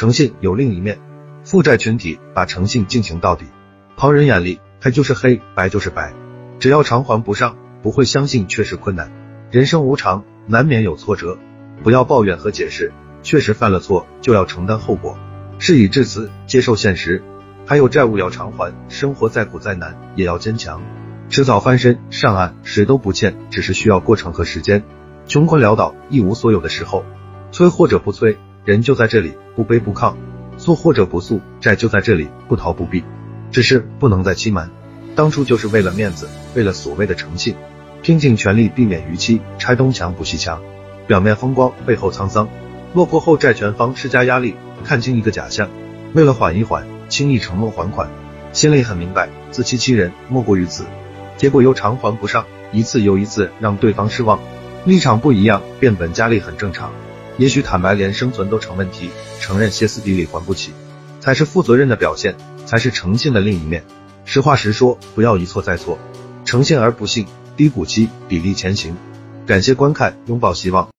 诚信有另一面，负债群体把诚信进行到底，旁人眼里黑就是黑，白就是白，只要偿还不上，不会相信确实困难。人生无常，难免有挫折，不要抱怨和解释，确实犯了错就要承担后果。事已至此，接受现实，还有债务要偿还，生活再苦再难也要坚强，迟早翻身上岸，谁都不欠，只是需要过程和时间。穷困潦倒、一无所有的时候，催或者不催，人就在这里，不卑不亢；诉或者不诉，债就在这里，不逃不避。只是不能再欺瞒，当初就是为了面子，为了所谓的诚信，拼尽全力避免逾期，拆东墙补西墙，表面风光，背后沧桑。落魄后，债权方施加压力。看清一个假象，为了缓一缓，轻易承诺还款，心里很明白，自欺欺人莫过于此，结果又偿还不上，一次又一次让对方失望。立场不一样，变本加厉很正常。也许坦白连生存都成问题，承认歇斯底里还不起，才是负责任的表现，才是诚信的另一面。实话实说，不要一错再错，诚信而不信，低谷期砥砺前行。感谢观看，拥抱希望。